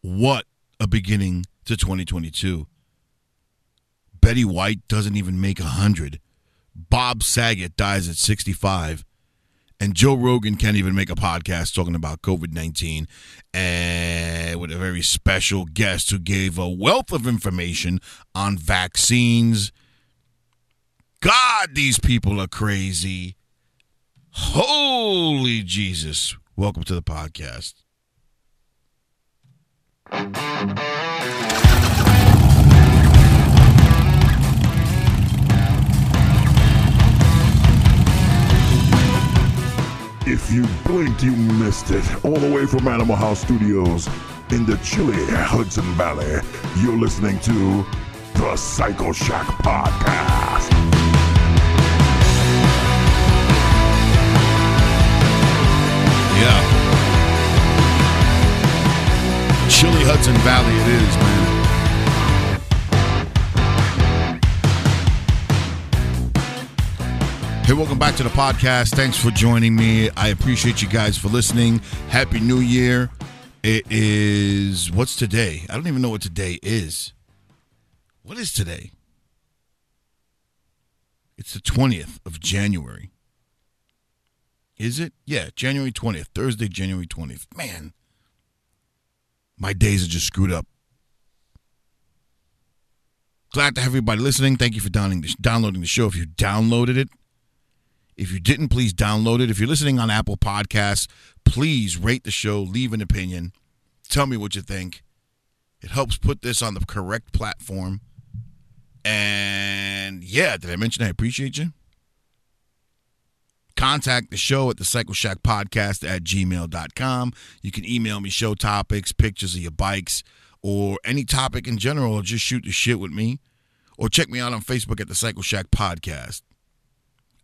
What a beginning to 2022. Betty White doesn't even make a 100. Bob Saget dies at 65. And Joe Rogan can't even make a podcast talking about COVID 19 and with a very special guest who gave a wealth of information on vaccines. God, these people are crazy. Holy Jesus. Welcome to the podcast. If you blinked, you missed it. All the way from Animal House Studios in the chilly Hudson Valley, you're listening to the Cycle Shack Podcast. Yeah. Chilly Hudson Valley it is, man. Hey, welcome back to the podcast. Thanks for joining me. I appreciate you guys for listening. Happy New Year. It is, what's today? I don't even know what today is. What is today? It's the 20th of January. Is it? Yeah, January 20th. Thursday, January 20th. Man, my days are just screwed up. Glad to have everybody listening. Thank you for downloading the, show. If you downloaded it, if you didn't, please download it. If you're listening on Apple Podcasts, please rate the show, leave an opinion, tell me what you think. It helps put this on the correct platform. And yeah, did I mention I appreciate you? Contact the show at the Cycle Shack Podcast at gmail.com. You can email me show topics, pictures of your bikes, or any topic in general, or just shoot the shit with me. Or check me out on Facebook at the Cycle Shack Podcast.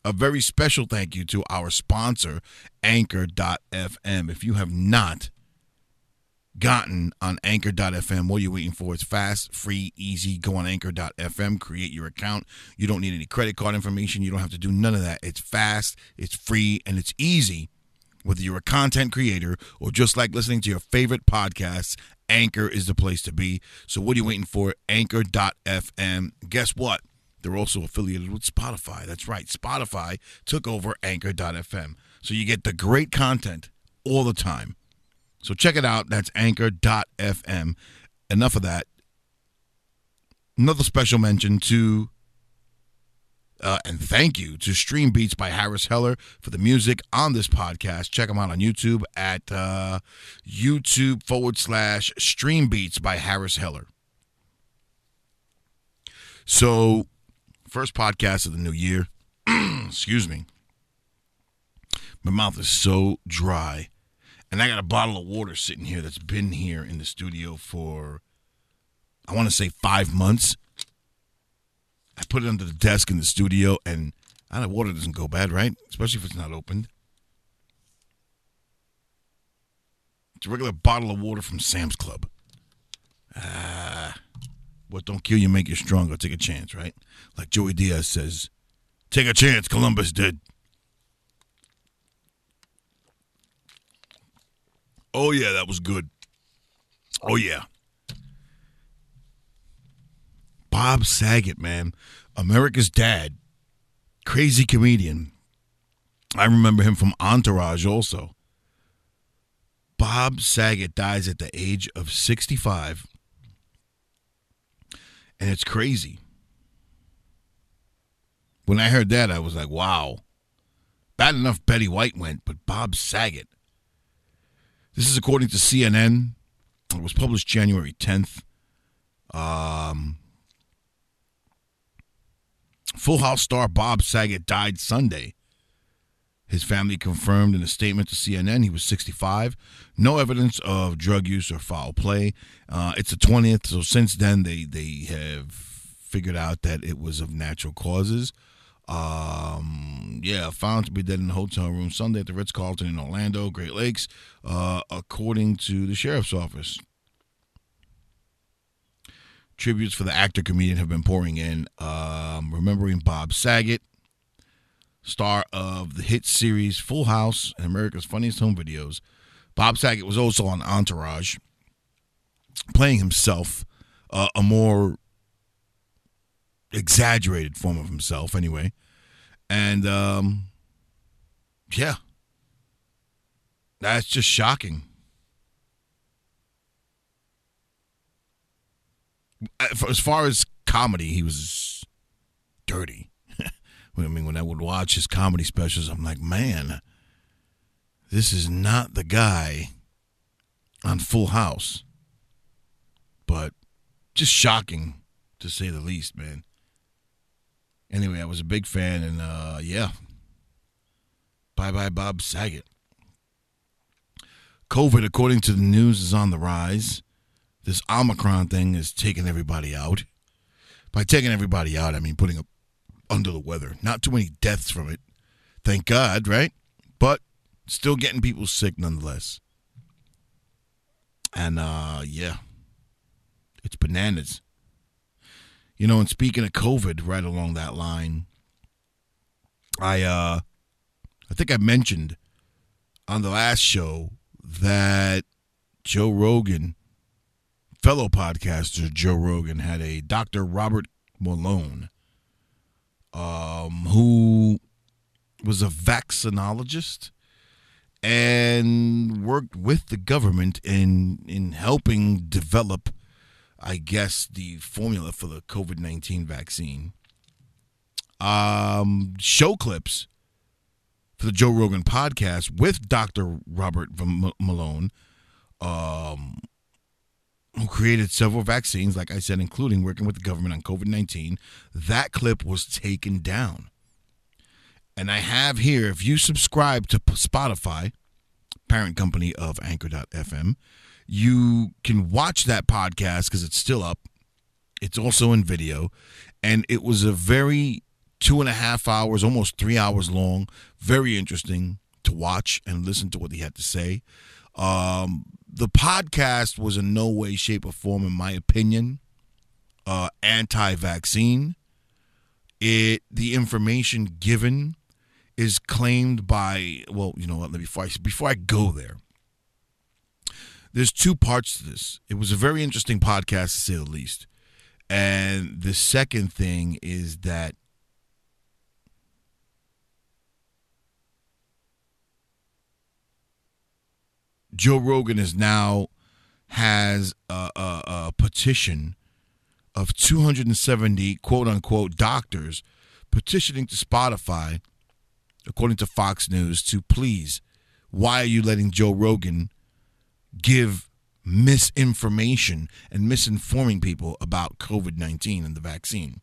A very special thank you to our sponsor, Anchor.fm. If you have not gotten on Anchor.fm, what are you waiting for? It's fast, free, easy. Go on Anchor.fm, create your account. You don't need any credit card information. You don't have to do none of that. It's fast, it's free, and it's easy. Whether you're a content creator or just like listening to your favorite podcasts, Anchor is the place to be. So what are you waiting for? Anchor.fm. Guess what? They're also affiliated with Spotify. That's right. Spotify took over Anchor.fm. So you get the great content all the time. So check it out. That's Anchor.fm. Enough of that. Another special mention to uh, and thank you to Stream Beats by Harris Heller for the music on this podcast. Check them out on YouTube at uh, YouTube forward slash Stream Beats by Harris Heller. So, first podcast of the new year. Excuse me. My mouth is so dry. And I got a bottle of water sitting here that's been here in the studio for, I want to say five months. I put it under the desk in the studio, and I know water doesn't go bad, right? Especially if it's not opened. It's a regular bottle of water from Sam's Club. Ah, what don't kill you make you stronger. Take a chance, right? Like Joey Diaz says, take a chance. Columbus did. Oh yeah, that was good. Oh yeah. Bob Saget, man. America's dad. Crazy comedian. I remember him from Entourage also. Bob Saget dies at the age of 65. And it's crazy. When I heard that, I was like, wow. Bad enough Betty White went, but Bob Saget. This is according to CNN. It was published January 10th. Um, Full House star Bob Saget died Sunday. His family confirmed in a statement to CNN he was 65. No evidence of drug use or foul play. Uh, it's the 20th, so since then they they have figured out that it was of natural causes. Um, yeah, found to be dead in a hotel room Sunday at the Ritz Carlton in Orlando, Grande Lakes, uh, according to the sheriff's office. Tributes for the actor comedian have been pouring in, um, remembering Bob Saget, star of the hit series Full House and America's Funniest Home Videos. Bob Saget was also on Entourage. playing himself, uh, a more exaggerated form of himself, anyway. And um, yeah, that's just shocking. As far as comedy, he was dirty. I mean, when I would watch his comedy specials, I'm like, man, this is not the guy on Full House. But just shocking, to say the least, man. Anyway, I was a big fan, and uh, yeah. Bye bye, Bob Saget. COVID, according to the news, is on the rise. This Omicron thing is taking everybody out. By taking everybody out, I mean putting up under the weather. Not too many deaths from it. Thank God, right? But still getting people sick nonetheless. And uh yeah. It's bananas. You know, and speaking of COVID, right along that line, I uh I think I mentioned on the last show that Joe Rogan, fellow podcaster Joe Rogan, had a Dr. Robert Malone, um, who was a vaccinologist and worked with the government in in helping develop, I guess, the formula for the COVID nineteen vaccine. Um, show clips for the Joe Rogan podcast with Dr. Robert M- Malone, um, who created several vaccines, like I said, including working with the government on COVID 19. That clip was taken down. And I have here, if you subscribe to Spotify, parent company of Anchor.fm, you can watch that podcast because it's still up. It's also in video. And it was a very two and a half hours, almost three hours long. Very interesting to watch and listen to what he had to say. Um, the podcast was in no way, shape, or form, in my opinion, uh, anti-vaccine. It the information given is claimed by well, you know what? Let me before I, before I go there. There's two parts to this. It was a very interesting podcast to say the least. And the second thing is that Joe Rogan is now has a, a, a petition of 270 quote unquote doctors petitioning to Spotify, according to Fox News, to please, why are you letting Joe Rogan give misinformation and misinforming people about COVID 19 and the vaccine?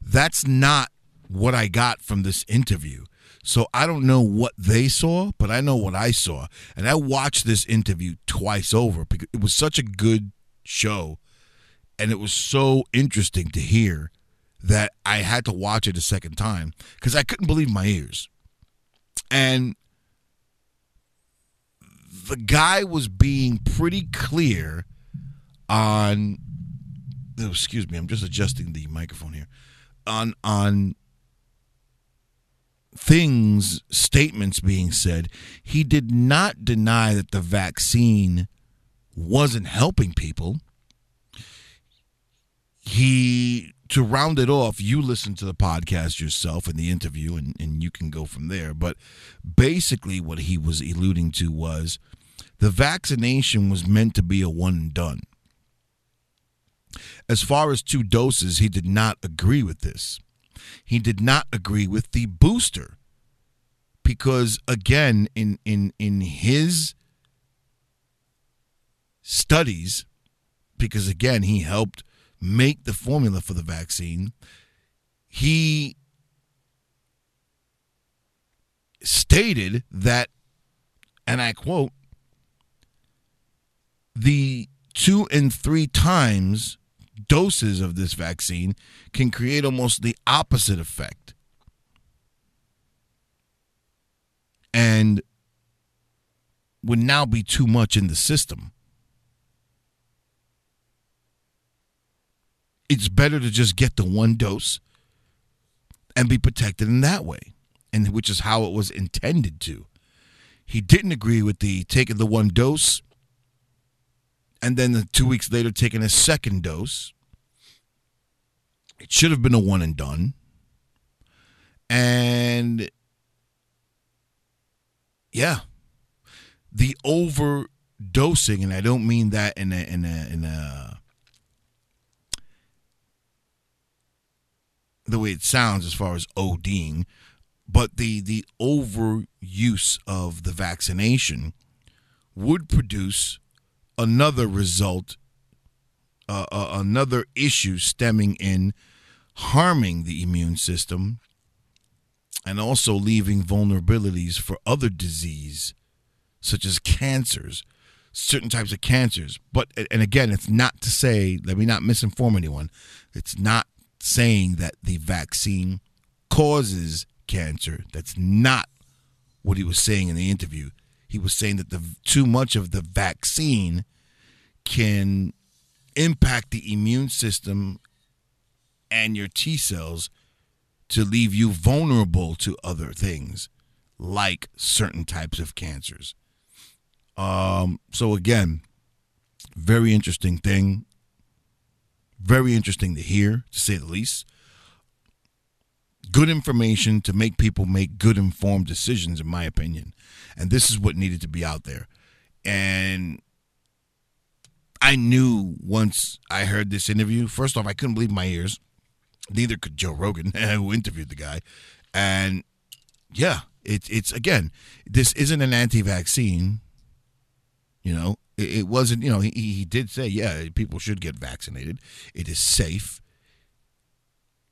That's not what I got from this interview. So I don't know what they saw, but I know what I saw. And I watched this interview twice over because it was such a good show and it was so interesting to hear that I had to watch it a second time because I couldn't believe my ears. And the guy was being pretty clear on oh, excuse me, I'm just adjusting the microphone here. On on things, statements being said, he did not deny that the vaccine wasn't helping people. He, to round it off, you listen to the podcast yourself and the interview, and, and you can go from there. But basically, what he was alluding to was the vaccination was meant to be a one and done. As far as two doses, he did not agree with this he did not agree with the booster because again in in in his studies because again he helped make the formula for the vaccine he stated that and I quote the two and three times doses of this vaccine can create almost the opposite effect. And would now be too much in the system. It's better to just get the one dose and be protected in that way, and which is how it was intended to. He didn't agree with the taking the one dose and then the two weeks later taking a second dose. It should have been a one and done. And yeah, the overdosing, and I don't mean that in a in a in a the way it sounds as far as ODing, but the the overuse of the vaccination would produce another result, uh, uh, another issue stemming in harming the immune system and also leaving vulnerabilities for other disease such as cancers certain types of cancers. But and again it's not to say let me not misinform anyone it's not saying that the vaccine causes cancer. That's not what he was saying in the interview he was saying that the too much of the vaccine can impact the immune system and your T cells to leave you vulnerable to other things like certain types of cancers. Um, so again, very interesting thing. Very interesting to hear, to say the least. Good information to make people make good informed decisions, in my opinion. And this is what needed to be out there. And I knew once I heard this interview, first off, I couldn't believe my ears. Neither could Joe Rogan, who interviewed the guy. And yeah, it's it's again, this isn't an anti-vaccine. You know, it, it wasn't. You know, he he did say, yeah, people should get vaccinated. It is safe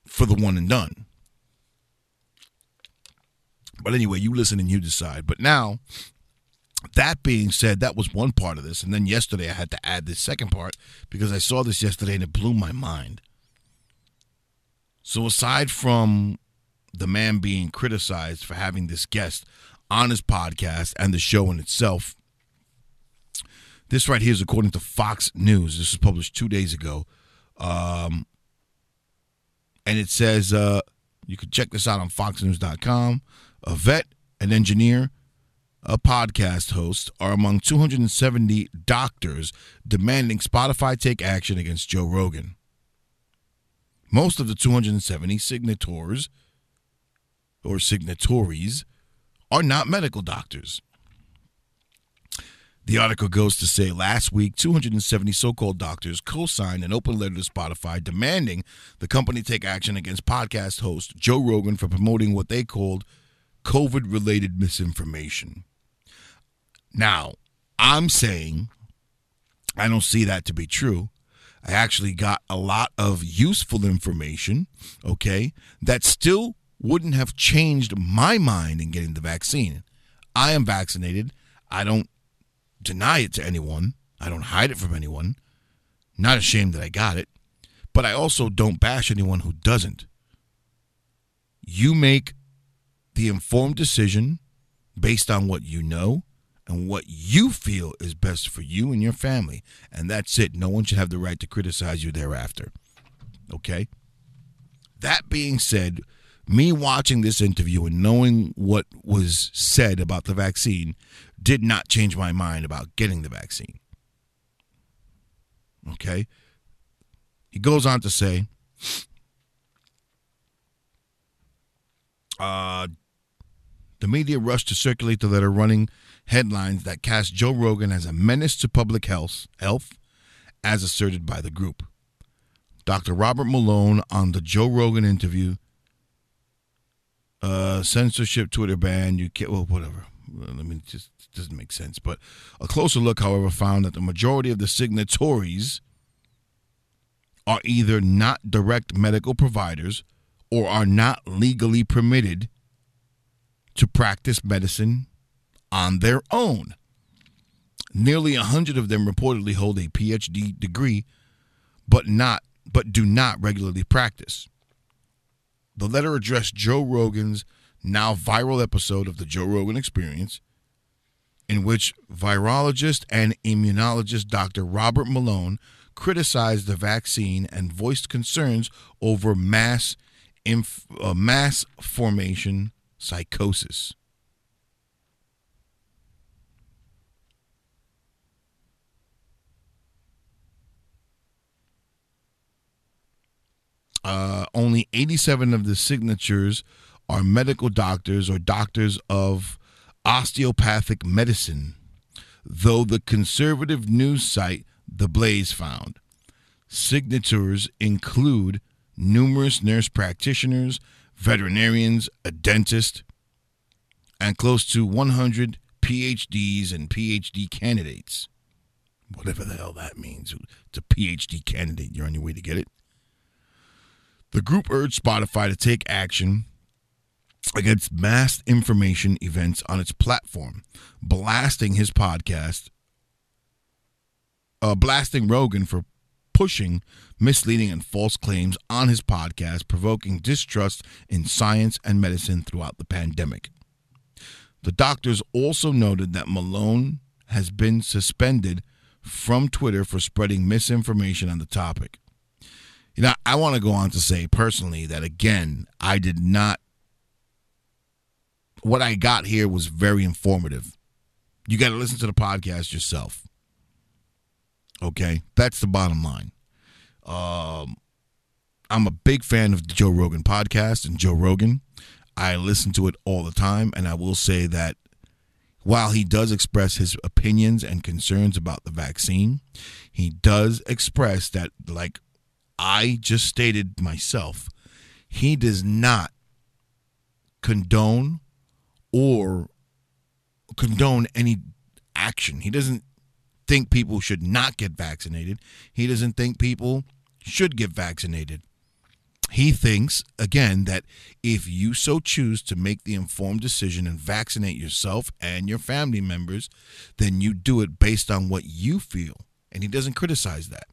for the one and done. But anyway, you listen and you decide. But now, that being said, that was one part of this. And then yesterday I had to add this second part because I saw this yesterday and it blew my mind. So, aside from the man being criticized for having this guest on his podcast and the show in itself, this right here is according to Fox News. This was published two days ago. Um, and it says uh, you can check this out on foxnews.com. A vet, an engineer, a podcast host are among 270 doctors demanding Spotify take action against Joe Rogan. Most of the 270 signatories or signatories are not medical doctors. The article goes to say last week, 270 so called doctors co signed an open letter to Spotify demanding the company take action against podcast host Joe Rogan for promoting what they called COVID related misinformation. Now, I'm saying I don't see that to be true. I actually got a lot of useful information, okay, that still wouldn't have changed my mind in getting the vaccine. I am vaccinated. I don't deny it to anyone. I don't hide it from anyone. Not ashamed that I got it. But I also don't bash anyone who doesn't. You make the informed decision based on what you know and what you feel is best for you and your family. And that's it. No one should have the right to criticize you thereafter. Okay? That being said, me watching this interview and knowing what was said about the vaccine did not change my mind about getting the vaccine. Okay? He goes on to say, uh, the media rushed to circulate the letter running headlines that cast Joe Rogan as a menace to public health, health as asserted by the group. Dr. Robert Malone on the Joe Rogan interview, uh, censorship Twitter ban, you can't, well, whatever. I mean, it just doesn't make sense. But a closer look, however, found that the majority of the signatories are either not direct medical providers or are not legally permitted to practice medicine on their own. Nearly a hundred of them reportedly hold a PhD degree, but not but do not regularly practice. The letter addressed Joe Rogan's now viral episode of the Joe Rogan Experience, in which virologist and immunologist Dr. Robert Malone criticized the vaccine and voiced concerns over mass inf- uh, mass formation psychosis. Uh, only 87 of the signatures are medical doctors or doctors of osteopathic medicine, though the conservative news site The Blaze found. Signatures include numerous nurse practitioners, veterinarians, a dentist, and close to 100 PhDs and PhD candidates. Whatever the hell that means. It's a PhD candidate. You're on your way to get it. The group urged Spotify to take action against mass information events on its platform, blasting his podcast, uh, blasting Rogan for pushing misleading and false claims on his podcast, provoking distrust in science and medicine throughout the pandemic. The doctors also noted that Malone has been suspended from Twitter for spreading misinformation on the topic. You know, I want to go on to say personally that again, I did not. What I got here was very informative. You got to listen to the podcast yourself. Okay, that's the bottom line. Um, I'm a big fan of the Joe Rogan podcast and Joe Rogan. I listen to it all the time, and I will say that while he does express his opinions and concerns about the vaccine, he does express that, like I just stated myself, he does not condone or condone any action. He doesn't think people should not get vaccinated. He doesn't think people should get vaccinated. He thinks, again, that if you so choose to make the informed decision and vaccinate yourself and your family members, then you do it based on what you feel. And he doesn't criticize that.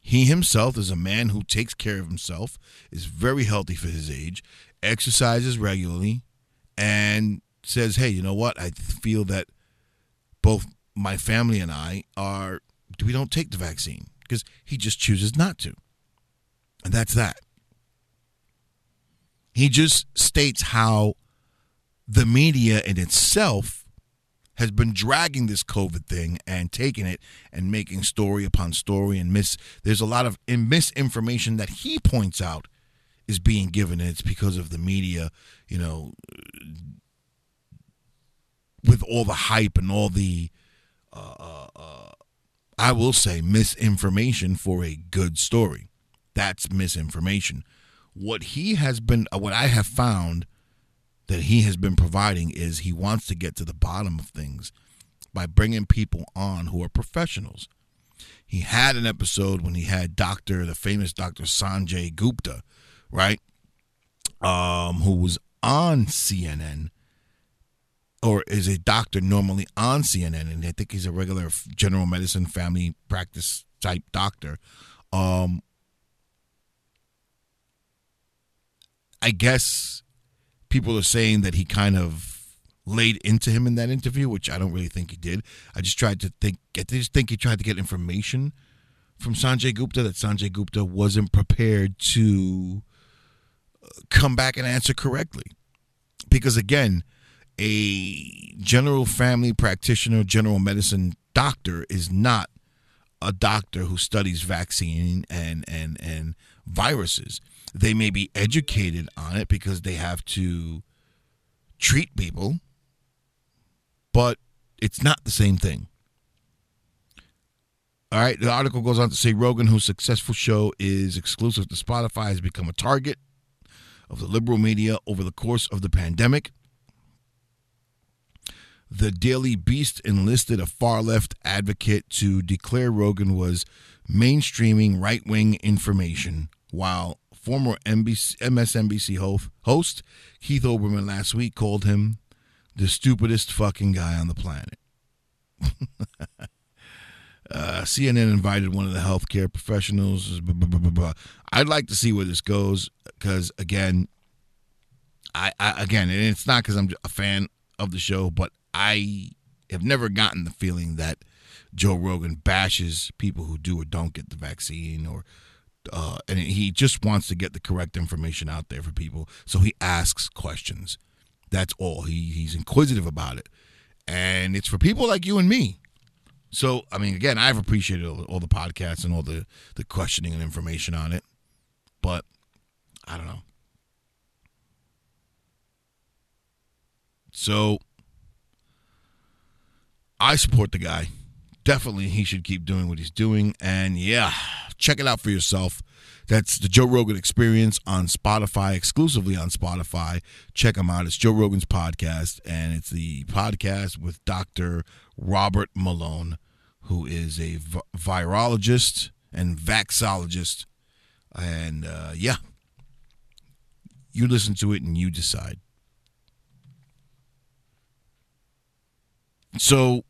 He himself is a man who takes care of himself, is very healthy for his age, exercises regularly, and says, hey, you know what? I feel that both my family and I are, we don't take the vaccine because he just chooses not to. And that's that. He just states how the media in itself has been dragging this COVID thing and taking it and making story upon story and miss. There's a lot of misinformation that he points out is being given. And it's because of the media, you know, with all the hype and all the uh, uh, I will say misinformation for a good story. That's misinformation. What he has been, uh, what I have found that he has been providing is he wants to get to the bottom of things by bringing people on who are professionals. He had an episode when he had Dr. the famous Dr. Sanjay Gupta, right? Um, who was on CNN or is a doctor normally on CNN, and I think he's a regular general medicine family practice type doctor. Um, I guess people are saying that he kind of laid into him in that interview, which I don't really think he did. I just tried to think. I just think he tried to get information from Sanjay Gupta that Sanjay Gupta wasn't prepared to uh, come back and answer correctly, because again a general family practitioner, general medicine doctor is not a doctor who studies vaccine and and and viruses. They may be educated on it because they have to treat people, but it's not the same thing. All right, the article goes on to say Rogan, whose successful show is exclusive to Spotify, has become a target of the liberal media over the course of the pandemic. The Daily Beast enlisted a far left advocate to declare Rogan was mainstreaming right wing information, while former NBC, MSNBC host Keith Olbermann last week called him the stupidest fucking guy on the planet. uh, CNN invited one of the healthcare professionals. Blah, blah, blah, I'd like to see where this goes because, again, I, I again, and it's not because I'm a fan of the show, but I have never gotten the feeling that Joe Rogan bashes people who do or don't get the vaccine or uh, and he just wants to get the correct information out there for people. So he asks questions. That's all. He he's inquisitive about it, and it's for people like you and me. So I mean, again, I've appreciated all, all the podcasts and all the the questioning and information on it, but I don't know. So I support the guy. Definitely, he should keep doing what he's doing. And yeah, check it out for yourself. That's the Joe Rogan Experience on Spotify, exclusively on Spotify. Check him out. It's Joe Rogan's podcast, and it's the podcast with Dr. Robert Malone, who is a vi- virologist and vaxologist. And uh, yeah, you listen to it and you decide. So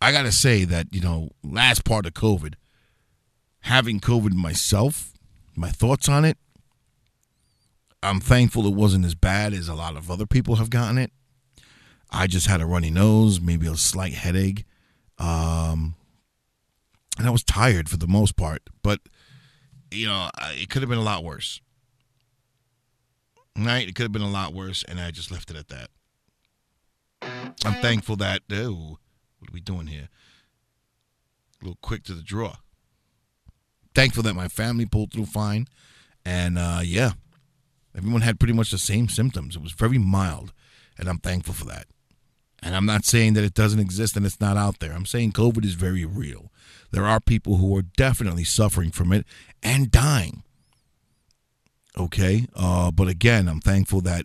I got to say that, you know, last part of COVID, having COVID myself, my thoughts on it, I'm thankful it wasn't as bad as a lot of other people have gotten it. I just had a runny nose, maybe a slight headache. Um, and I was tired for the most part, but you know, it could have been a lot worse. Right? It could have been a lot worse, and I just left it at that. I'm thankful that, oh, what are we doing here? A little quick to the draw. Thankful that my family pulled through fine. And uh, yeah, everyone had pretty much the same symptoms. It was very mild, and I'm thankful for that. And I'm not saying that it doesn't exist and it's not out there. I'm saying COVID is very real. There are people who are definitely suffering from it and dying. Okay? Uh, but again, I'm thankful that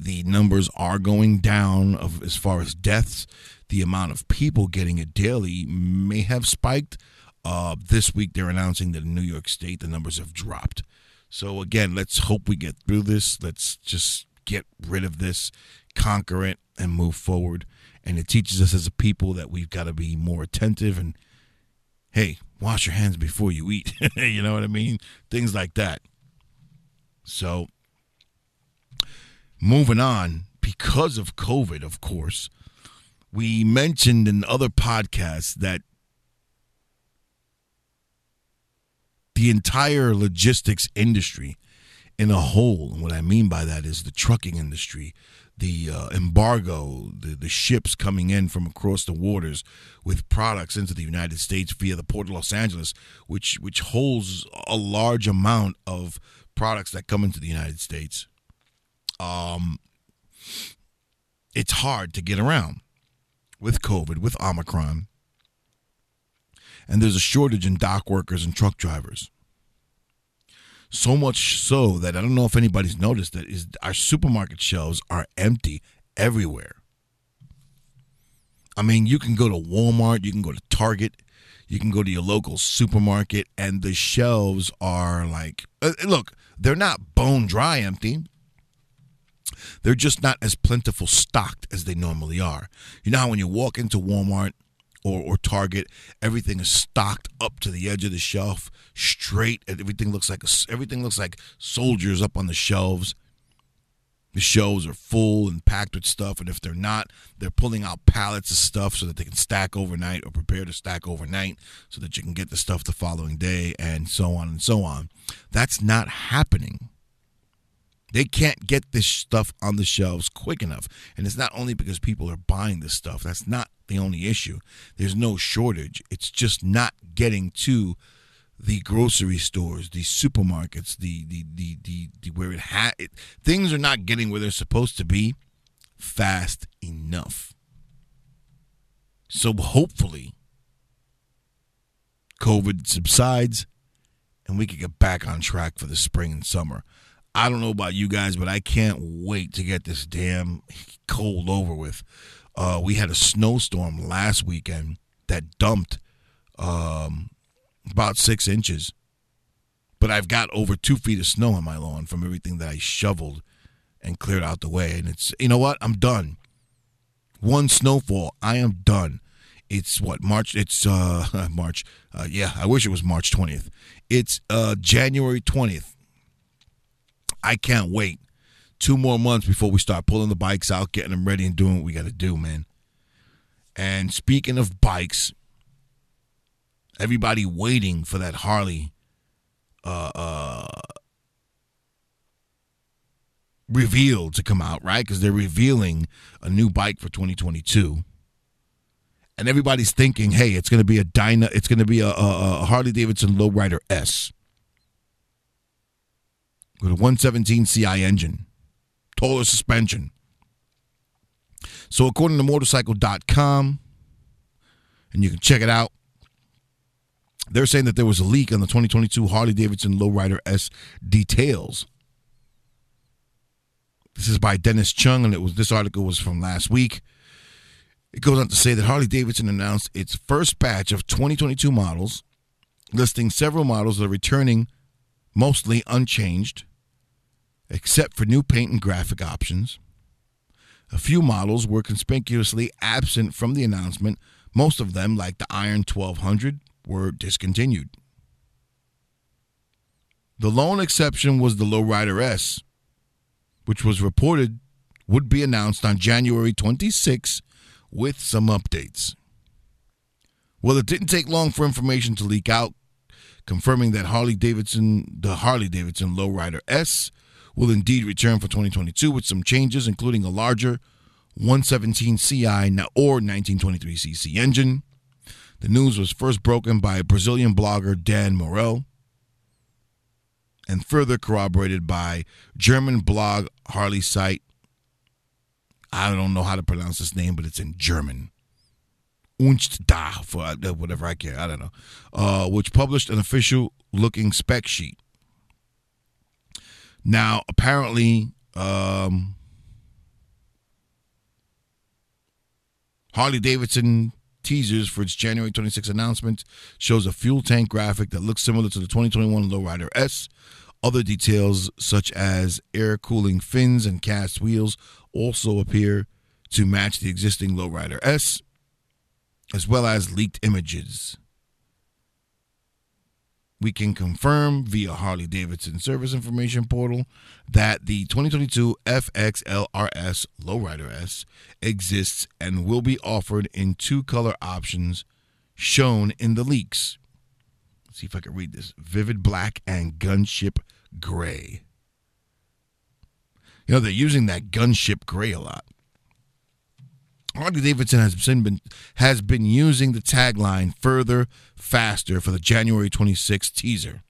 the numbers are going down of as far as deaths. The amount of people getting it daily may have spiked. Uh, this week, they're announcing that in New York State, the numbers have dropped. So, again, let's hope we get through this. Let's just get rid of this, conquer it, and move forward. And it teaches us as a people that we've got to be more attentive and, hey, wash your hands before you eat. you know what I mean? Things like that. So, moving on, because of COVID, of course, we mentioned in other podcasts that the entire logistics industry in a whole, and what I mean by that is the trucking industry, the uh, embargo, the, the ships coming in from across the waters with products into the United States via the port of Los Angeles, which which holds a large amount of products that come into the United States. Um, it's hard to get around with COVID, with Omicron, and there's a shortage in dock workers and truck drivers. So much so that I don't know if anybody's noticed that is our supermarket shelves are empty everywhere. I mean, you can go to Walmart, you can go to Target, you can go to your local supermarket, and the shelves are like, uh, look, they're not bone dry empty. They're just not as plentiful stocked as they normally are. You know how when you walk into Walmart or, or Target, everything is stocked up to the edge of the shelf, straight. Everything looks like everything looks like soldiers up on the shelves. The shelves are full and packed with stuff, and if they're not, they're pulling out pallets of stuff so that they can stack overnight or prepare to stack overnight so that you can get the stuff the following day, and so on and so on. That's not happening. They can't get this stuff on the shelves quick enough. And it's not only because people are buying this stuff, that's not the only issue. There's no shortage. It's just not getting to the grocery stores, the supermarkets, the the the the, the where it had it, things are not getting where they're supposed to be fast enough. So hopefully COVID subsides and we can get back on track for the spring and summer. I don't know about you guys, but I can't wait to get this damn cold over with. Uh, we had a snowstorm last weekend that dumped um, about six inches, but I've got over two feet of snow on my lawn from everything that I shoveled and cleared out the way. And it's, you know what? I'm done. One snowfall, I am done. It's what March? It's uh March. Uh, yeah, I wish it was March 20th. It's uh January 20th. I can't wait. Two more months before we start pulling the bikes out, getting them ready, and doing what we got to do, man. And speaking of bikes, everybody waiting for that Harley uh, uh, reveal to come out, right? Because they're revealing a new bike for 2022. and everybody's thinking, hey, it's going to be a Dyna, it's going to be a, a, a Harley Davidson Lowrider S with a 117 CI engine, taller suspension. So, according to motorcycle.com, and you can check it out, they're saying that there was a leak on the 2022 Harley Davidson Lowrider S details. This is by Dennis Chung, and it was this article was from last week. It goes on to say that Harley Davidson announced its first batch of 2022 models, listing several models that are returning mostly unchanged, except for new paint and graphic options. A few models were conspicuously absent from the announcement. Most of them, like the Iron 1200, were discontinued. The lone exception was the Lowrider S, which was reported would be announced on January 26 with some updates. Well, it didn't take long for information to leak out, confirming that Harley Davidson, the Harley Davidson Lowrider S, will indeed return for 2022 with some changes, including a larger 117 CI or 1923cc engine. The news was first broken by Brazilian blogger Dan Morel and further corroborated by German blog Harley site. I don't know how to pronounce this name, but it's in German. Unst da for uh, whatever I care. I don't know. Uh, which published an official looking spec sheet. Now, apparently, um, Harley Davidson teasers for its January 26 announcement shows a fuel tank graphic that looks similar to the 2021 Lowrider S. Other details, such as air cooling fins and cast wheels, also appear to match the existing Lowrider S, as well as leaked images. We can confirm via Harley Davidson Service Information Portal that the 2022 FXLRS Lowrider S exists and will be offered in two color options shown in the leaks. Let's see if I can read this Vivid Black and Gunship Gray. You know, they're using that gunship gray a lot. Harley Davidson has been has been using the tagline "further, faster" for the January 26th teaser,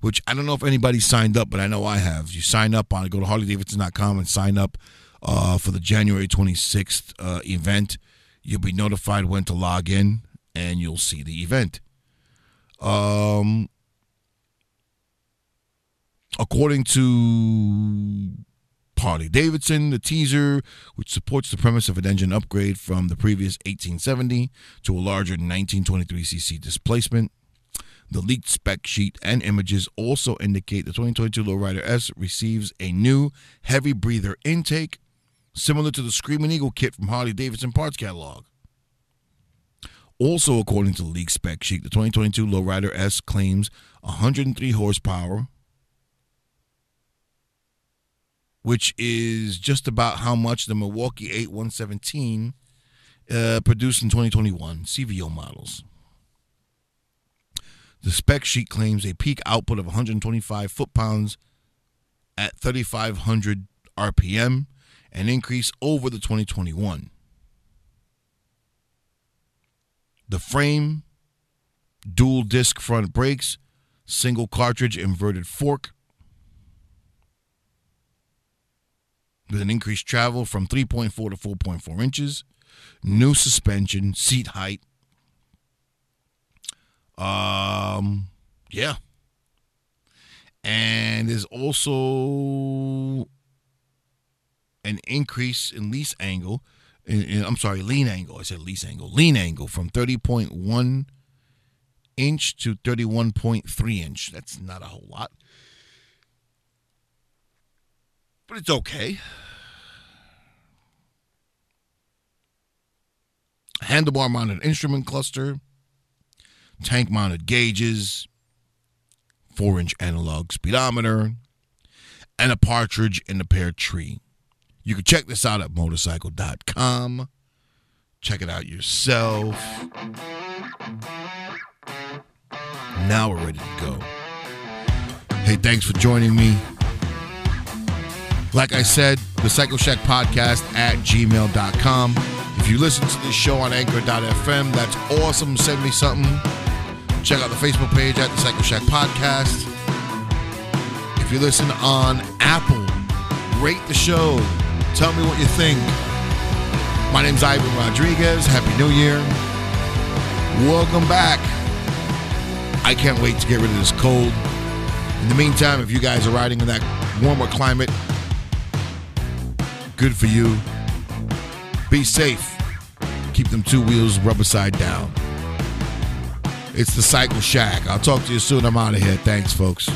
which I don't know if anybody signed up, but I know I have. You sign up on go to HarleyDavidson.com and sign up uh, for the January 26th uh, event. You'll be notified when to log in, and you'll see the event. Um, according to Harley Davidson, the teaser, which supports the premise of an engine upgrade from the previous 1870 to a larger 1923cc displacement. The leaked spec sheet and images also indicate the 2022 Lowrider S receives a new heavy breather intake, similar to the Screaming Eagle kit from Harley Davidson parts catalog. Also, according to the leaked spec sheet, the 2022 Lowrider S claims 103 horsepower, which is just about how much the Milwaukee 8117 uh, produced in 2021 CVO models. The spec sheet claims a peak output of 125 foot pounds at 3,500 RPM, an increase over the 2021. The frame, dual disc front brakes, single cartridge inverted fork, with an increased travel from 3.4 to 4.4 inches, new suspension, seat height. Um, yeah. And there's also an increase in lease angle. In, in, I'm sorry, lean angle. I said lease angle. Lean angle from 30.1 inch to 31.3 inch. That's not a whole lot. but it's okay. Handlebar mounted instrument cluster, tank mounted gauges, 4 inch analog speedometer, and a partridge in the pear tree. You can check this out at motorcycle.com. Check it out yourself. Now we're ready to go. Hey, thanks for joining me. Like I said, the Cycle Shack podcast at gmail.com. If you listen to this show on Anchor.fm, that's awesome. Send me something. Check out the Facebook page at the Cycle Shack Podcast. If you listen on Apple, rate the show. Tell me what you think. My name's Ivan Rodriguez. Happy New Year. Welcome back. I can't wait to get rid of this cold. In the meantime, if you guys are riding in that warmer climate, good for you. Be safe. Keep them two wheels rubber side down. It's the Cycle Shack. I'll talk to you soon. I'm out of here. Thanks, folks.